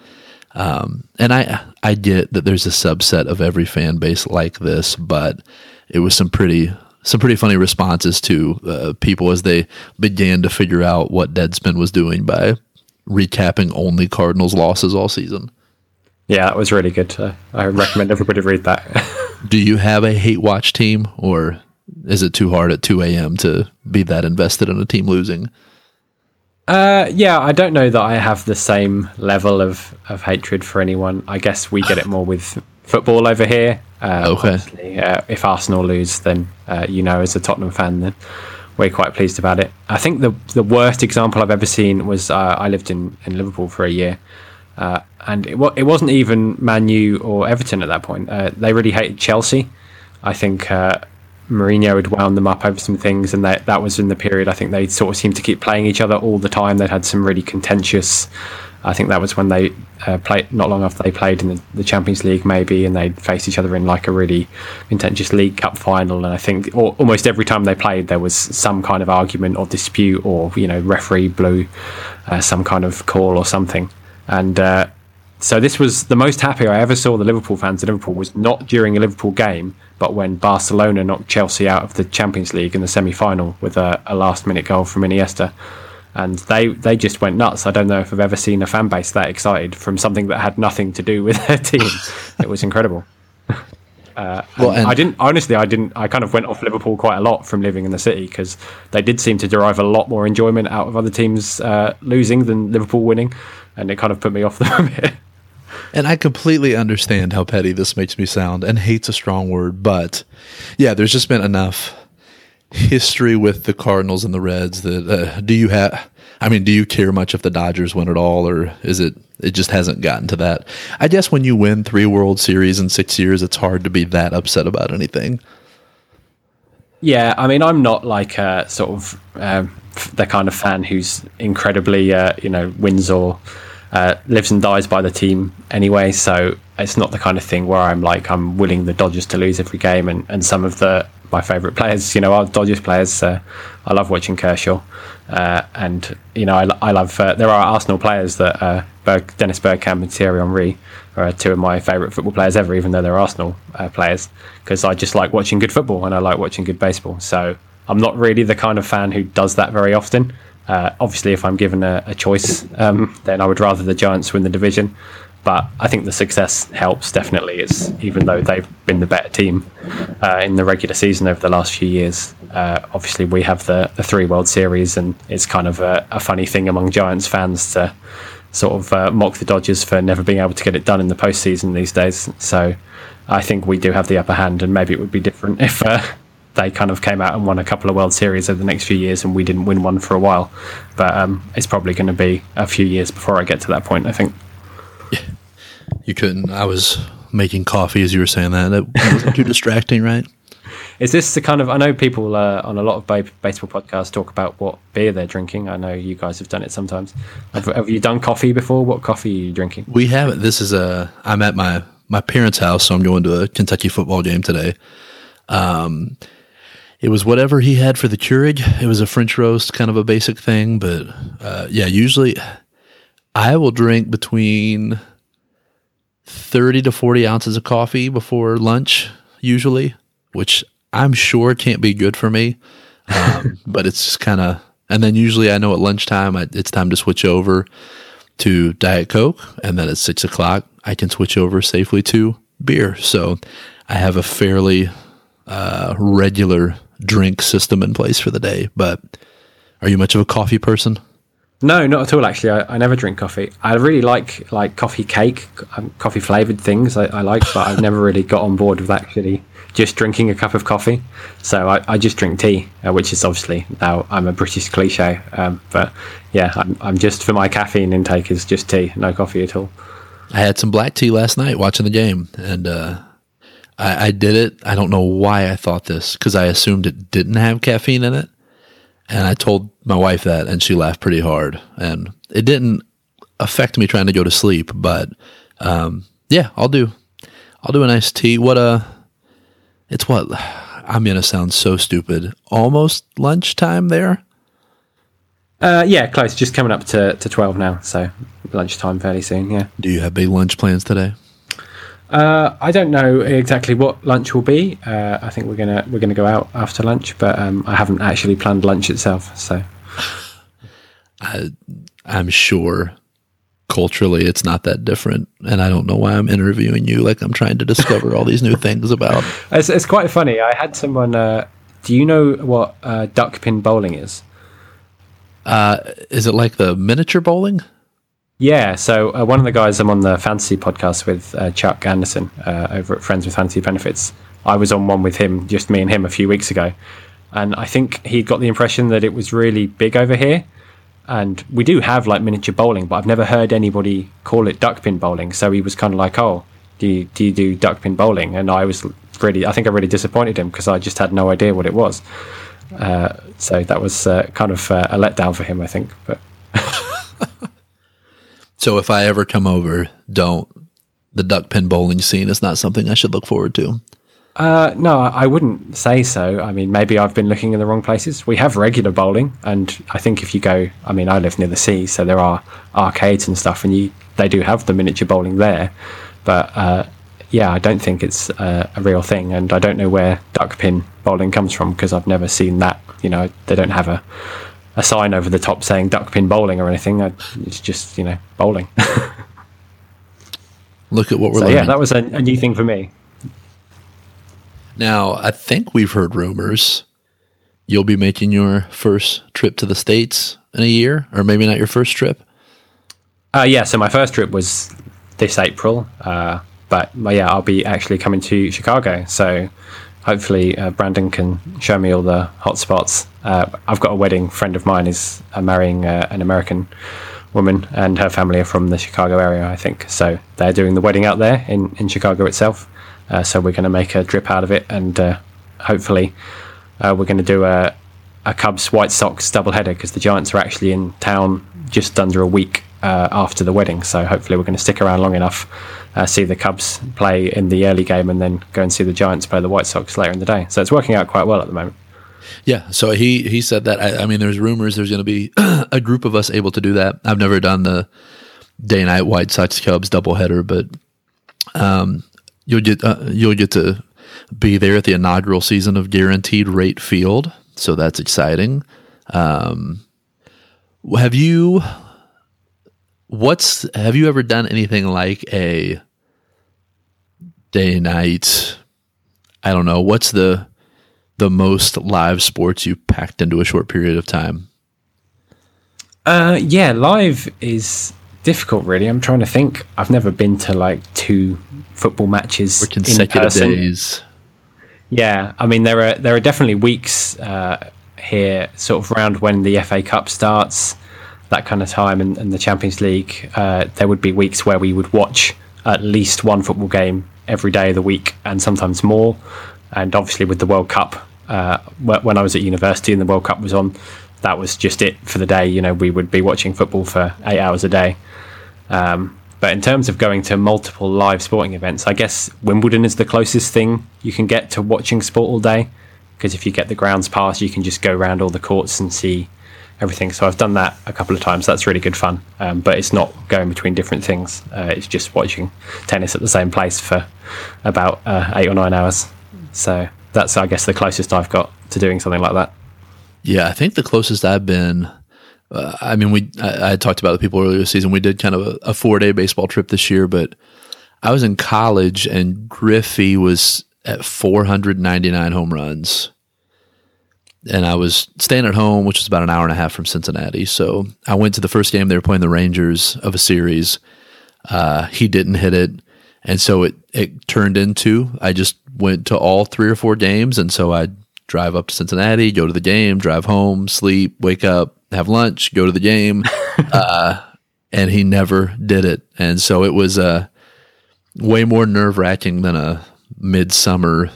Um, and I I get that there's a subset of every fan base like this, but it was some pretty some pretty funny responses to uh, people as they began to figure out what Deadspin was doing by recapping only Cardinals losses all season. Yeah, that was really good. Uh, I recommend everybody read that. Do you have a hate watch team, or is it too hard at 2 a.m. to be that invested in a team losing? Uh, yeah, I don't know that I have the same level of, of hatred for anyone. I guess we get it more with football over here. Uh, okay. Uh, if Arsenal lose, then uh, you know, as a Tottenham fan, then we're quite pleased about it. I think the the worst example I've ever seen was uh, I lived in, in Liverpool for a year, uh, and it, it wasn't even Man U or Everton at that point. Uh, they really hated Chelsea. I think Mourinho had wound them up over some things, and that that was in the period. I think they sort of seemed to keep playing each other all the time. They'd had some really contentious. I think that was when they uh, played not long after they played in the, the, Champions League, maybe, and they'd faced each other in like a really contentious League Cup final. And I think almost every time they played, there was some kind of argument or dispute, or you know, referee blew uh, some kind of call or something. And uh, so this was the most happy I ever saw the Liverpool fans at Liverpool was not during a Liverpool game, but when Barcelona knocked Chelsea out of the Champions League in the semi-final with a, a last-minute goal from Iniesta, and they they just went nuts. I don't know if I've ever seen a fan base that excited from something that had nothing to do with their team. it was incredible. Uh, well, and I didn't honestly. I didn't. I kind of went off Liverpool quite a lot from living in the city because they did seem to derive a lot more enjoyment out of other teams uh, losing than Liverpool winning, and it kind of put me off them a bit. And I completely understand how petty this makes me sound, and hate's a strong word, but yeah, there's just been enough history with the Cardinals and the Reds that uh, do you have? I mean, do you care much if the Dodgers win at all, or is it it just hasn't gotten to that? I guess when you win three World Series in six years, it's hard to be that upset about anything. Yeah, I mean, I'm not like a sort of um, the kind of fan who's incredibly, uh, you know, wins or uh, lives and dies by the team anyway. So it's not the kind of thing where I'm like I'm willing the Dodgers to lose every game. And, and some of the my favourite players, you know, are Dodgers players. I love watching Kershaw, uh, and you know, I, I love. Uh, there are Arsenal players that uh, Berg, Dennis Bergkamp and Thierry Henry are two of my favourite football players ever, even though they're Arsenal uh, players, because I just like watching good football and I like watching good baseball. So I'm not really the kind of fan who does that very often. Uh, obviously, if I'm given a, a choice, um, then I would rather the Giants win the division. But I think the success helps definitely. It's even though they've been the better team uh, in the regular season over the last few years. Uh, obviously, we have the, the three World Series, and it's kind of a, a funny thing among Giants fans to sort of uh, mock the Dodgers for never being able to get it done in the postseason these days. So I think we do have the upper hand, and maybe it would be different if uh, they kind of came out and won a couple of World Series over the next few years, and we didn't win one for a while. But um, it's probably going to be a few years before I get to that point. I think. You couldn't. I was making coffee as you were saying that. That wasn't too distracting, right? Is this the kind of? I know people uh, on a lot of baseball podcasts talk about what beer they're drinking. I know you guys have done it sometimes. Have, have you done coffee before? What coffee are you drinking? We haven't. This is a. I'm at my my parents' house, so I'm going to a Kentucky football game today. Um, it was whatever he had for the Keurig. It was a French roast, kind of a basic thing, but uh, yeah, usually I will drink between 30 to 40 ounces of coffee before lunch, usually, which I'm sure can't be good for me. Um, but it's just kind of, and then usually I know at lunchtime I, it's time to switch over to Diet Coke. And then at six o'clock, I can switch over safely to beer. So I have a fairly uh, regular drink system in place for the day. But are you much of a coffee person? No, not at all. Actually, I, I never drink coffee. I really like like coffee cake, um, coffee flavored things. I, I, like, but I've never really got on board with actually just drinking a cup of coffee. So I, I just drink tea, uh, which is obviously now I'm a British cliche. Um, but yeah, I'm, I'm just for my caffeine intake is just tea, no coffee at all. I had some black tea last night watching the game, and uh, I, I did it. I don't know why I thought this because I assumed it didn't have caffeine in it. And I told my wife that, and she laughed pretty hard. And it didn't affect me trying to go to sleep, but um, yeah, I'll do. I'll do a nice tea. What a, uh, it's what I'm gonna sound so stupid. Almost lunchtime there. Uh, yeah, close. Just coming up to, to twelve now, so lunchtime fairly soon. Yeah. Do you have big lunch plans today? Uh, I don't know exactly what lunch will be. Uh, I think we're gonna we're gonna go out after lunch, but um, I haven't actually planned lunch itself. So, I, I'm sure culturally it's not that different, and I don't know why I'm interviewing you like I'm trying to discover all these new things about. It's, it's quite funny. I had someone. Uh, do you know what uh, duck pin bowling is? Uh, is it like the miniature bowling? Yeah, so uh, one of the guys I'm on the fantasy podcast with, uh, Chuck Anderson, uh, over at Friends with Fantasy Benefits. I was on one with him, just me and him, a few weeks ago, and I think he got the impression that it was really big over here. And we do have like miniature bowling, but I've never heard anybody call it duckpin bowling. So he was kind of like, "Oh, do you, do you do duckpin bowling?" And I was really, I think I really disappointed him because I just had no idea what it was. Uh, so that was uh, kind of uh, a letdown for him, I think. But So if I ever come over, don't the duck pin bowling scene is not something I should look forward to. Uh, no, I wouldn't say so. I mean, maybe I've been looking in the wrong places. We have regular bowling, and I think if you go, I mean, I live near the sea, so there are arcades and stuff, and you they do have the miniature bowling there. But uh, yeah, I don't think it's uh, a real thing, and I don't know where duck pin bowling comes from because I've never seen that. You know, they don't have a a sign over the top saying duck pin bowling or anything. I, it's just you know bowling. Look at what we're so, learning. Yeah, that was a, a, new thing for me. Now I think we've heard rumors you'll be making your first trip to the states in a year, or maybe not your first trip. Uh, yeah, so my first trip was this April, uh, but yeah, I'll be actually coming to Chicago. So hopefully uh, Brandon can show me all the hot spots. Uh, I've got a wedding friend of mine is uh, marrying uh, an American woman, and her family are from the Chicago area, I think. So they're doing the wedding out there in in Chicago itself. Uh, so we're going to make a drip out of it, and uh, hopefully we're going to do a a Cubs White Sox doubleheader because the Giants are actually in town just under a week after the wedding. So hopefully we're going to stick around long enough uh, see the Cubs play in the early game and then go and see the Giants play the White Sox later in the day. So it's working out quite well at the moment. Yeah, so he he said that. I, I mean, there's rumors there's going to be a group of us able to do that. I've never done the day night White Sox Cubs doubleheader, but um, you'll get uh, you'll get to be there at the inaugural season of Guaranteed Rate Field, so that's exciting. Um, have you what's have you ever done anything like a day night i don't know what's the the most live sports you packed into a short period of time? Uh yeah live is difficult really. I'm trying to think. I've never been to like two football matches or consecutive days. Yeah i mean there are there are definitely weeks uh here sort of around when the fa cup starts that kind of time and, and the Champions League, uh, there would be weeks where we would watch at least one football game every day of the week and sometimes more. And obviously, with the World Cup, uh, when I was at university and the World Cup was on, that was just it for the day. You know, we would be watching football for eight hours a day. Um, but in terms of going to multiple live sporting events, I guess Wimbledon is the closest thing you can get to watching sport all day. because if you get the grounds pass, you can just go around all the courts and see everything. So I've done that a couple of times. That's really good fun. Um, but it's not going between different things. Uh, it's just watching tennis at the same place for about uh, eight or nine hours. So that's, I guess, the closest I've got to doing something like that. Yeah, I think the closest I've been. Uh, I mean, we I, I, talked about the people earlier this season. We did kind of a, a four day baseball trip this year, but I was in college and Griffey was at 499 home runs and I was staying at home, which was about an hour and a half from Cincinnati. So I went to the first game. They were playing the Rangers of a series. Uh, he didn't hit it, and so it it turned into I just went to all three or four games, and so I drive up to Cincinnati, go to the game, drive home, sleep, wake up, have lunch, go to the game, uh, and he never did it, and so it was uh, way more nerve wracking than a midsummer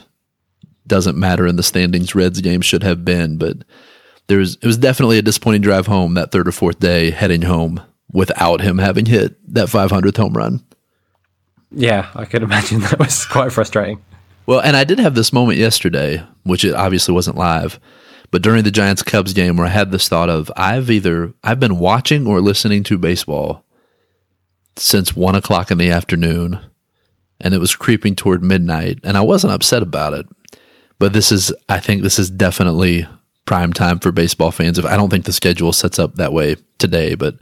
doesn't matter in the standings Reds game should have been, but there was it was definitely a disappointing drive home that third or fourth day heading home without him having hit that 500th home run. Yeah, I could imagine that was quite frustrating. Well, and I did have this moment yesterday, which it obviously wasn't live, but during the Giants Cubs game where I had this thought of I've either I've been watching or listening to baseball since one o'clock in the afternoon, and it was creeping toward midnight, and I wasn't upset about it. But this is, I think, this is definitely prime time for baseball fans. If I don't think the schedule sets up that way today, but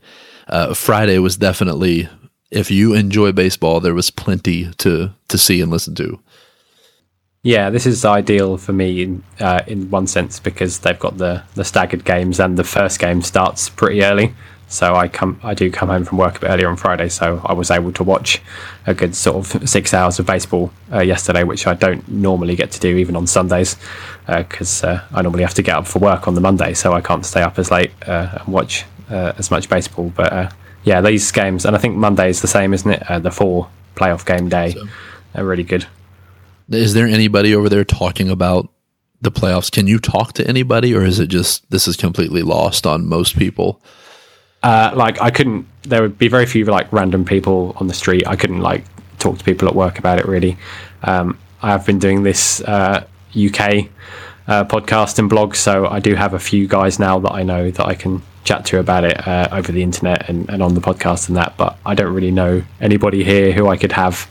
uh, Friday was definitely. If you enjoy baseball, there was plenty to to see and listen to. Yeah, this is ideal for me in uh, in one sense because they've got the the staggered games and the first game starts pretty early. So I come, I do come home from work a bit earlier on Friday, so I was able to watch a good sort of six hours of baseball uh, yesterday, which I don't normally get to do even on Sundays, because uh, uh, I normally have to get up for work on the Monday, so I can't stay up as late uh, and watch uh, as much baseball. But uh, yeah, these games, and I think Monday is the same, isn't it? the four playoff game day, so. are really good. Is there anybody over there talking about the playoffs? Can you talk to anybody, or is it just this is completely lost on most people? Uh, like I couldn't. There would be very few like random people on the street. I couldn't like talk to people at work about it really. Um, I have been doing this uh, UK uh, podcast and blog, so I do have a few guys now that I know that I can chat to about it uh, over the internet and, and on the podcast and that. But I don't really know anybody here who I could have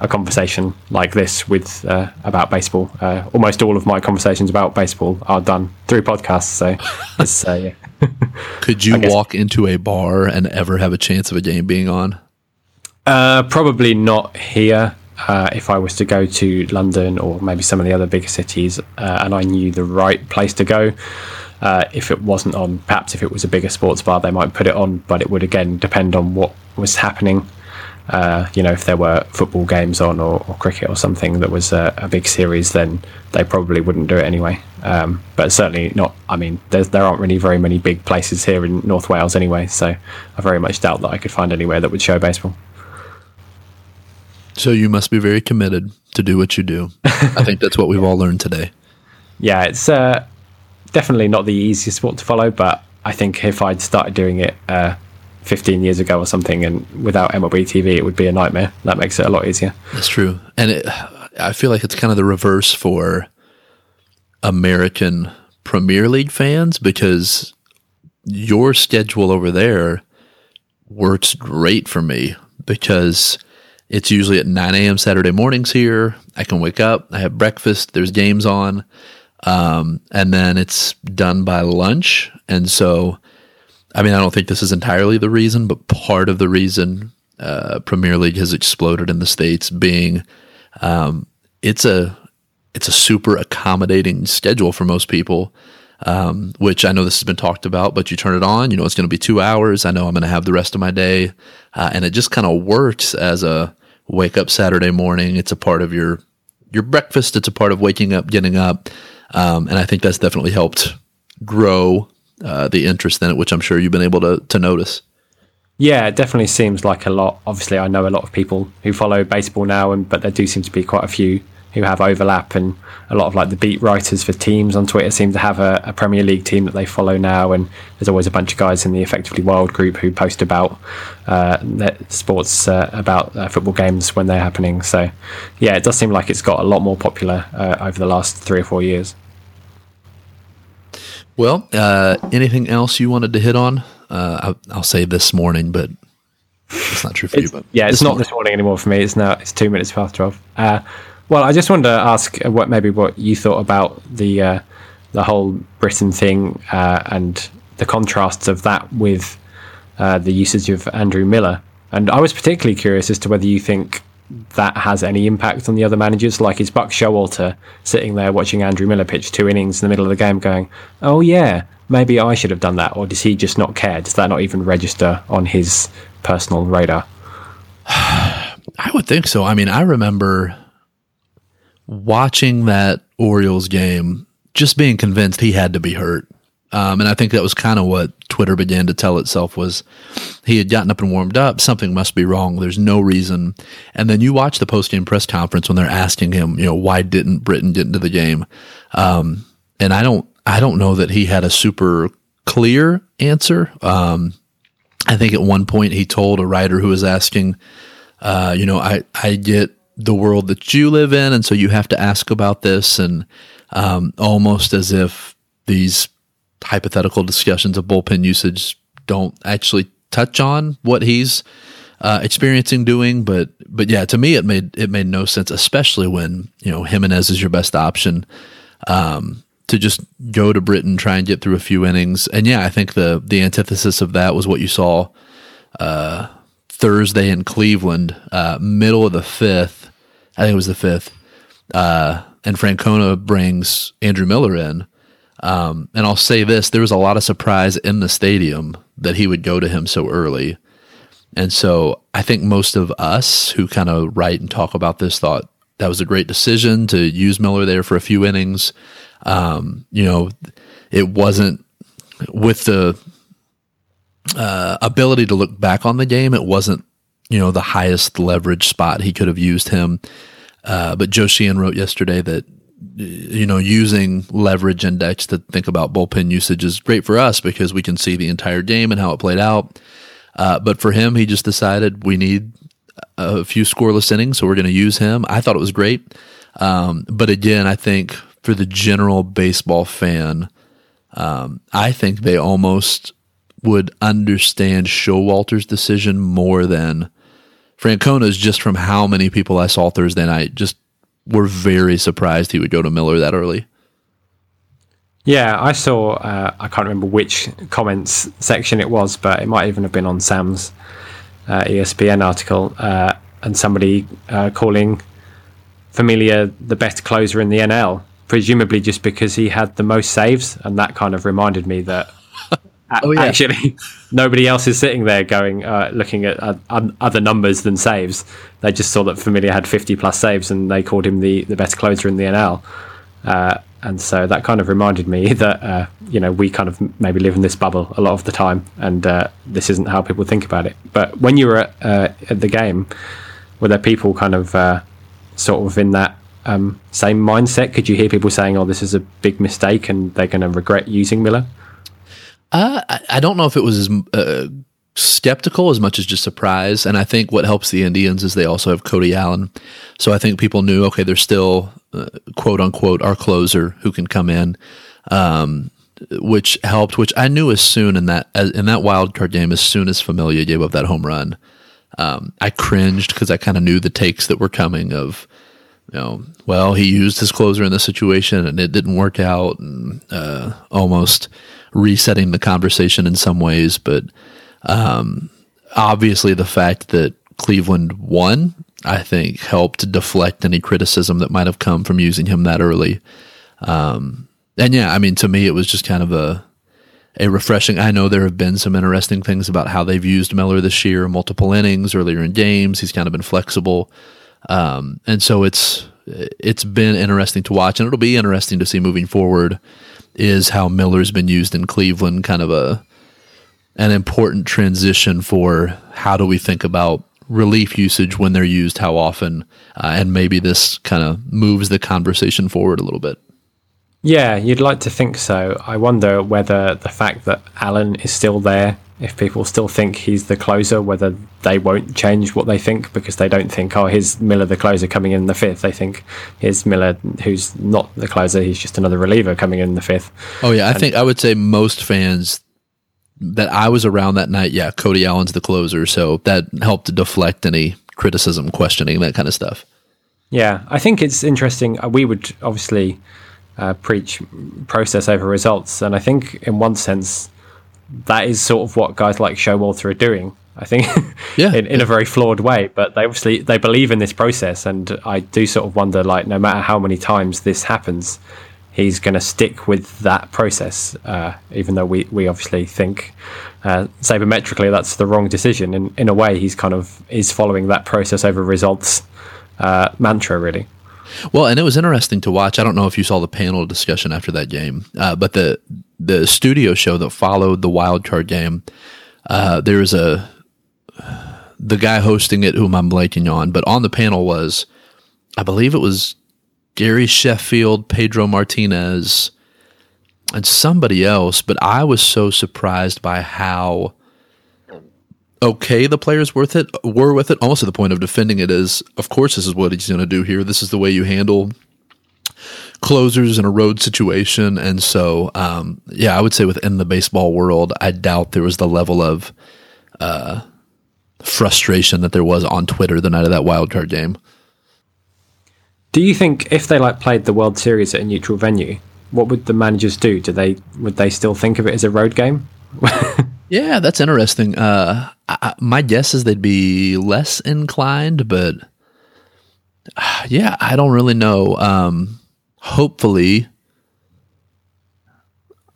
a conversation like this with uh, about baseball. Uh, almost all of my conversations about baseball are done through podcasts. So it's uh, yeah. Could you walk into a bar and ever have a chance of a game being on? Uh, probably not here. Uh, if I was to go to London or maybe some of the other bigger cities, uh, and I knew the right place to go, uh, if it wasn't on, perhaps if it was a bigger sports bar, they might put it on, but it would again depend on what was happening. Uh, you know, if there were football games on or, or cricket or something that was a, a, big series, then they probably wouldn't do it anyway. Um, but certainly not. I mean, there aren't really very many big places here in North Wales anyway, so I very much doubt that I could find anywhere that would show baseball. So you must be very committed to do what you do. I think that's what we've all learned today. Yeah, it's uh, definitely not the easiest sport to follow, but I think if I'd started doing it uh, 15 years ago or something, and without MLB TV, it would be a nightmare. That makes it a lot easier. That's true, and it, I feel like it's kind of the reverse for American Premier League fans because your schedule over there works great for me because it's usually at 9 a.m. Saturday mornings here. I can wake up, I have breakfast, there's games on, um, and then it's done by lunch. And so I mean, I don't think this is entirely the reason, but part of the reason uh, Premier League has exploded in the states being um, it's a it's a super accommodating schedule for most people. Um, which I know this has been talked about, but you turn it on, you know it's going to be two hours. I know I'm going to have the rest of my day, uh, and it just kind of works as a wake up Saturday morning. It's a part of your your breakfast. It's a part of waking up, getting up, um, and I think that's definitely helped grow uh, the interest in it, which I'm sure you've been able to to notice. Yeah, it definitely seems like a lot. Obviously, I know a lot of people who follow baseball now, and but there do seem to be quite a few who have overlap, and a lot of like the beat writers for teams on Twitter seem to have a, a Premier League team that they follow now, and there's always a bunch of guys in the Effectively Wild group who post about uh, sports uh, about uh, football games when they're happening. So, yeah, it does seem like it's got a lot more popular uh, over the last three or four years. Well, uh, anything else you wanted to hit on? Uh, I'll, I'll, say this morning, but it's not true for it's, you. But yeah, it's not morning. this morning anymore for me. It's now it's two minutes past twelve. Uh, well, I just wanted to ask what maybe what you thought about the uh, the whole Britton thing uh, and the contrasts of that with uh, the usage of Andrew Miller. And I was particularly curious as to whether you think that has any impact on the other managers. Like, is Buck Showalter sitting there watching Andrew Miller pitch two innings in the middle of the game going, oh, yeah, maybe I should have done that? Or does he just not care? Does that not even register on his personal radar? I would think so. I mean, I remember watching that Orioles game, just being convinced he had to be hurt. Um, and I think that was kind of what Twitter began to tell itself was he had gotten up and warmed up. Something must be wrong. There's no reason. And then you watch the post game press conference when they're asking him, you know, why didn't Britton get into the game? Um, and I don't, I don't know that he had a super clear answer. Um, I think at one point he told a writer who was asking, uh, you know, I, I get the world that you live in, and so you have to ask about this, and um, almost as if these hypothetical discussions of bullpen usage don't actually touch on what he's uh, experiencing doing. But but yeah, to me it made it made no sense, especially when you know Jimenez is your best option. Um, to just go to Britton, try and get through a few innings, and yeah, I think the the antithesis of that was what you saw uh, Thursday in Cleveland, uh, middle of the fifth. I think it was the fifth. Uh, and Francona brings Andrew Miller in, um, and I'll say this: there was a lot of surprise in the stadium that he would go to him so early, and so I think most of us who kind of write and talk about this thought that was a great decision to use Miller there for a few innings. Um, you know, it wasn't with the uh, ability to look back on the game. It wasn't you know the highest leverage spot he could have used him. Uh, but Joe Sheehan wrote yesterday that you know, using leverage index to think about bullpen usage is great for us because we can see the entire game and how it played out. Uh, but for him, he just decided we need a few scoreless innings, so we're going to use him. I thought it was great. Um, but again, I think for the general baseball fan, um, I think they almost would understand Showalter's decision more than Francona's just from how many people I saw Thursday night just were very surprised he would go to Miller that early. Yeah, I saw. Uh, I can't remember which comments section it was, but it might even have been on Sam's uh, ESPN article, uh, and somebody uh, calling Familia the best closer in the NL, presumably just because he had the most saves, and that kind of reminded me that oh, yeah. actually nobody else is sitting there going uh, looking at uh, other numbers than saves. They just saw that Familia had 50 plus saves and they called him the, the best closer in the NL. Uh, and so that kind of reminded me that uh, you know we kind of maybe live in this bubble a lot of the time, and uh, this isn't how people think about it. But when you were at, uh, at the game, were there people kind of sort of in that um, same mindset? Could you hear people saying, "Oh, this is a big mistake," and they're going to regret using Miller? Uh, I, don't know if it was as uh, skeptical as much as just surprise. And I think what helps the Indians is they also have Cody Allen. So I think people knew, okay, there's still uh, quote unquote our closer who can come in. Um, which helped, which I knew as soon in that in that wild card game, as soon as Familia gave up that home run, um, I cringed because I kind of knew the takes that were coming of, you know, well, he used his closer in this situation and it didn't work out, and uh, almost resetting the conversation in some ways, but um, obviously the fact that Cleveland won, I think, helped deflect any criticism that might have come from using him that early. Um, and yeah, I mean, to me, it was just kind of a a refreshing. I know there have been some interesting things about how they've used Miller this year, multiple innings earlier in games. He's kind of been flexible, um, and so it's it's been interesting to watch, and it'll be interesting to see moving forward is how Miller's been used in Cleveland, kind of a an important transition for how do we think about relief usage when they're used, how often, uh, and maybe this kind of moves the conversation forward a little bit. Yeah, you'd like to think so. I wonder whether the fact that Allen is still there, if people still think he's the closer, whether they won't change what they think because they don't think, oh, here's Miller the closer coming in the fifth. They think here's Miller who's not the closer, he's just another reliever coming in the fifth. Oh yeah, I and think I would say most fans that I was around that night, yeah, Cody Allen's the closer, so that helped deflect any criticism, questioning that kind of stuff. Yeah, I think it's interesting. Uh, we would obviously uh, preach process over results. And I think, in one sense, that is sort of what guys like Showalter are doing. I think, yeah, in, in a very flawed way. But they obviously they believe in this process, and I do sort of wonder, like, no matter how many times this happens, he's going to stick with that process, uh, even though we, we obviously think uh, sabermetrically that's the wrong decision. In in a way, he's kind of is following that process over results uh, mantra, really. Well, and it was interesting to watch. I don't know if you saw the panel discussion after that game, uh, but the the studio show that followed the wild card game, uh, there was a the guy hosting it, whom I'm blanking on, but on the panel was, I believe it was Gary Sheffield, Pedro Martinez, and somebody else. But I was so surprised by how okay the players worth it were with it almost to the point of defending it as of course this is what he's going to do here. This is the way you handle closers in a road situation. And so um, yeah i would say within the baseball world i doubt there was the level of uh, frustration that there was on twitter the night of that wild card game. Do you think if they like played the world series at a neutral venue what would the managers do? Do they would they still think of it as a road game Yeah, that's interesting. Uh, I, my guess is they'd be less inclined, but uh, yeah, I don't really know. Um, hopefully,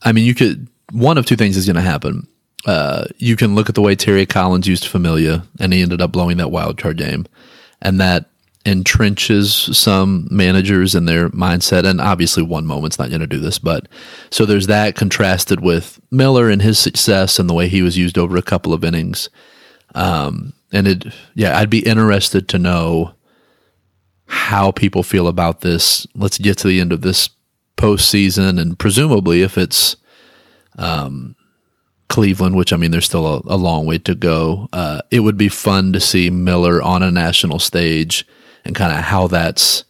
I mean, you could. One of two things is going to happen. Uh, you can look at the way Terry Collins used Familia, and he ended up blowing that wild card game, and that entrenches some managers in their mindset. And obviously, one moment's not going to do this, but so there's that contrasted with Miller and his success and the way he was used over a couple of innings. Um, and it, yeah, I'd be interested to know how people feel about this. Let's get to the end of this postseason, and presumably, if it's um, Cleveland, which I mean, there's still a, a long way to go. Uh, it would be fun to see Miller on a national stage and kind of how that's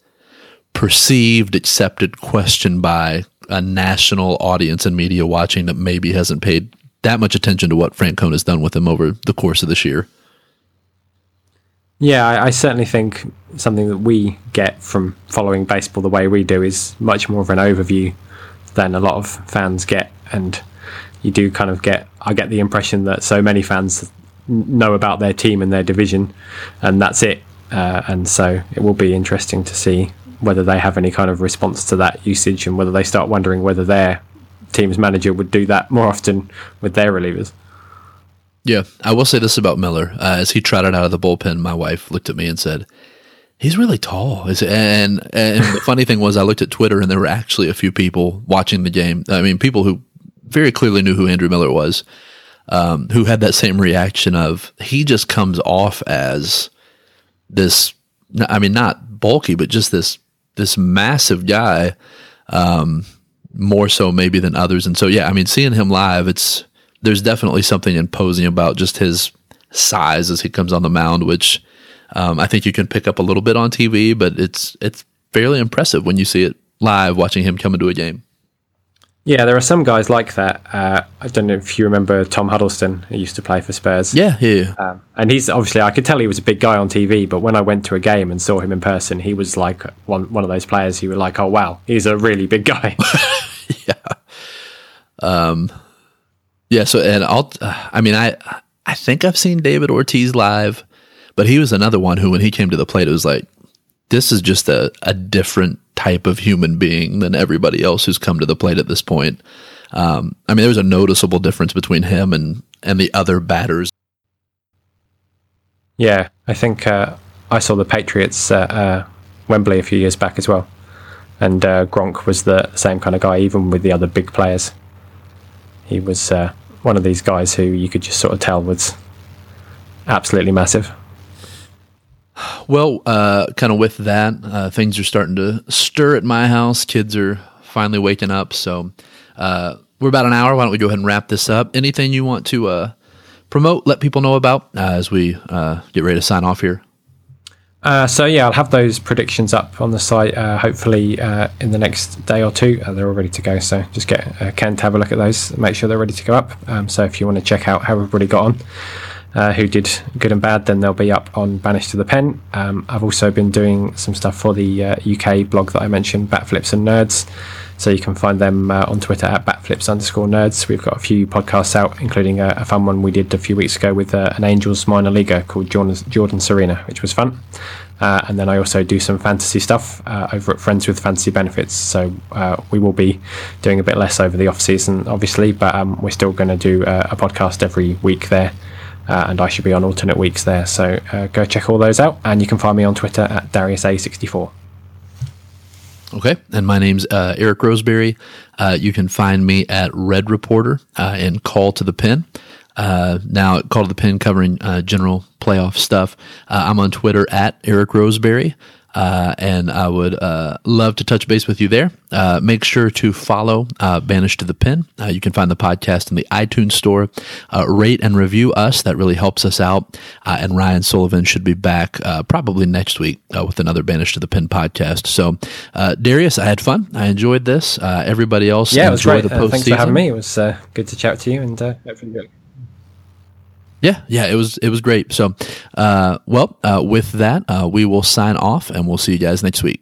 perceived, accepted, questioned by a national audience and media watching that maybe hasn't paid that much attention to what Francona has done with him over the course of this year. Yeah, I, I, certainly think something that we get from following baseball the way we do is much more of an overview than a lot of fans get, and you do kind of get. I get the impression that so many fans know about their team and their division, and that's it. Uh, and so it will be interesting to see whether they have any kind of response to that usage and whether they start wondering whether their team's manager would do that more often with their relievers. Yeah, I will say this about Miller. Uh, as he trotted out of the bullpen, my wife looked at me and said, "He's really tall." And and the funny thing was, I looked at Twitter and there were actually a few people watching the game. I mean, people who very clearly knew who Andrew Miller was, um, who had that same reaction of he just comes off as this I mean not bulky but just this this massive guy um, more so maybe than others. And so yeah I mean seeing him live it's there's definitely something imposing about just his size as he comes on the mound which um, I think you can pick up a little bit on TV but it's it's fairly impressive when you see it live watching him come into a game yeah, there are some guys like that. Uh, I don't know if you remember Tom Huddlestone, who used to play for Spurs. Yeah, yeah. Um, and he's obviously, I could tell he was a big guy on TV, but when I went to a game and saw him in person, he was like one one of those players. who were like, oh wow, he's a really big guy. yeah. Um. Yeah. So, and I'll. Uh, I mean, I I think I've seen David Ortiz live, but he was another one who, when he came to the plate, it was like, this is just a, a different type of human being than everybody else who's come to the plate at this point. Um, I mean, there was a noticeable difference between him and and the other batters. Yeah, I think uh, I saw the Patriots at uh, Wembley a few years back as well, and uh, Gronk was the same kind of guy, even with the other big players. He was uh, one of these guys who you could just sort of tell was absolutely massive. Well, uh, kind of with that, uh, things are starting to stir at my house. Kids are finally waking up. So uh, we're about an hour. Why don't we go ahead and wrap this up? Anything you want to uh, promote, let people know about uh, as we uh, get ready to sign off here? So yeah, I'll have those predictions up on the site hopefully in the next day or two. They're all ready to go. So just get Ken to have a look at those, make sure they're ready to go up. Um, so if you want to check out how everybody got on, uh, who did good and bad, then they'll be up on Banished to the Pen. Um, I've also been doing some stuff for the UK blog that I mentioned, Batflips and Nerds. So you can find them uh, on Twitter at batflips underscore nerds. We've got a few podcasts out, including a, a fun one we did a few weeks ago with uh, an Angels minor leaguer called Jordan, Jordan Serena, which was fun. Uh, and then I also do some fantasy stuff uh, over at Friends with Fantasy Benefits. So uh, we will be doing a bit less over the off season, obviously, but um, we're still going to do uh, a podcast every week there. And I should be on alternate weeks there. So go check all those out. And you can find me on Twitter at DariusA64. Okay. And my name's uh, Eric Roseberry. Uh, you can find me at Red Reporter uh, and Call to the Pen. Uh, now, Call to the Pen covering uh, general playoff stuff. Uh, I'm on Twitter at Eric Roseberry. Uh, and I would uh, love to touch base with you there. Uh, make sure to follow uh, Banished to the Pen. Uh, you can find the podcast in the iTunes store. Uh, rate and review us. That really helps us out. and Ryan Sullivan should be back probably next week with another Banish to the Pen podcast. So, Darius, I had fun. I enjoyed this. everybody else, yeah, it was great. thanks for having me. It was good to chat to you and hopefully yeah, yeah, it was it was great. So, uh, well, uh, with that, uh, we will sign off, and we'll see you guys next week.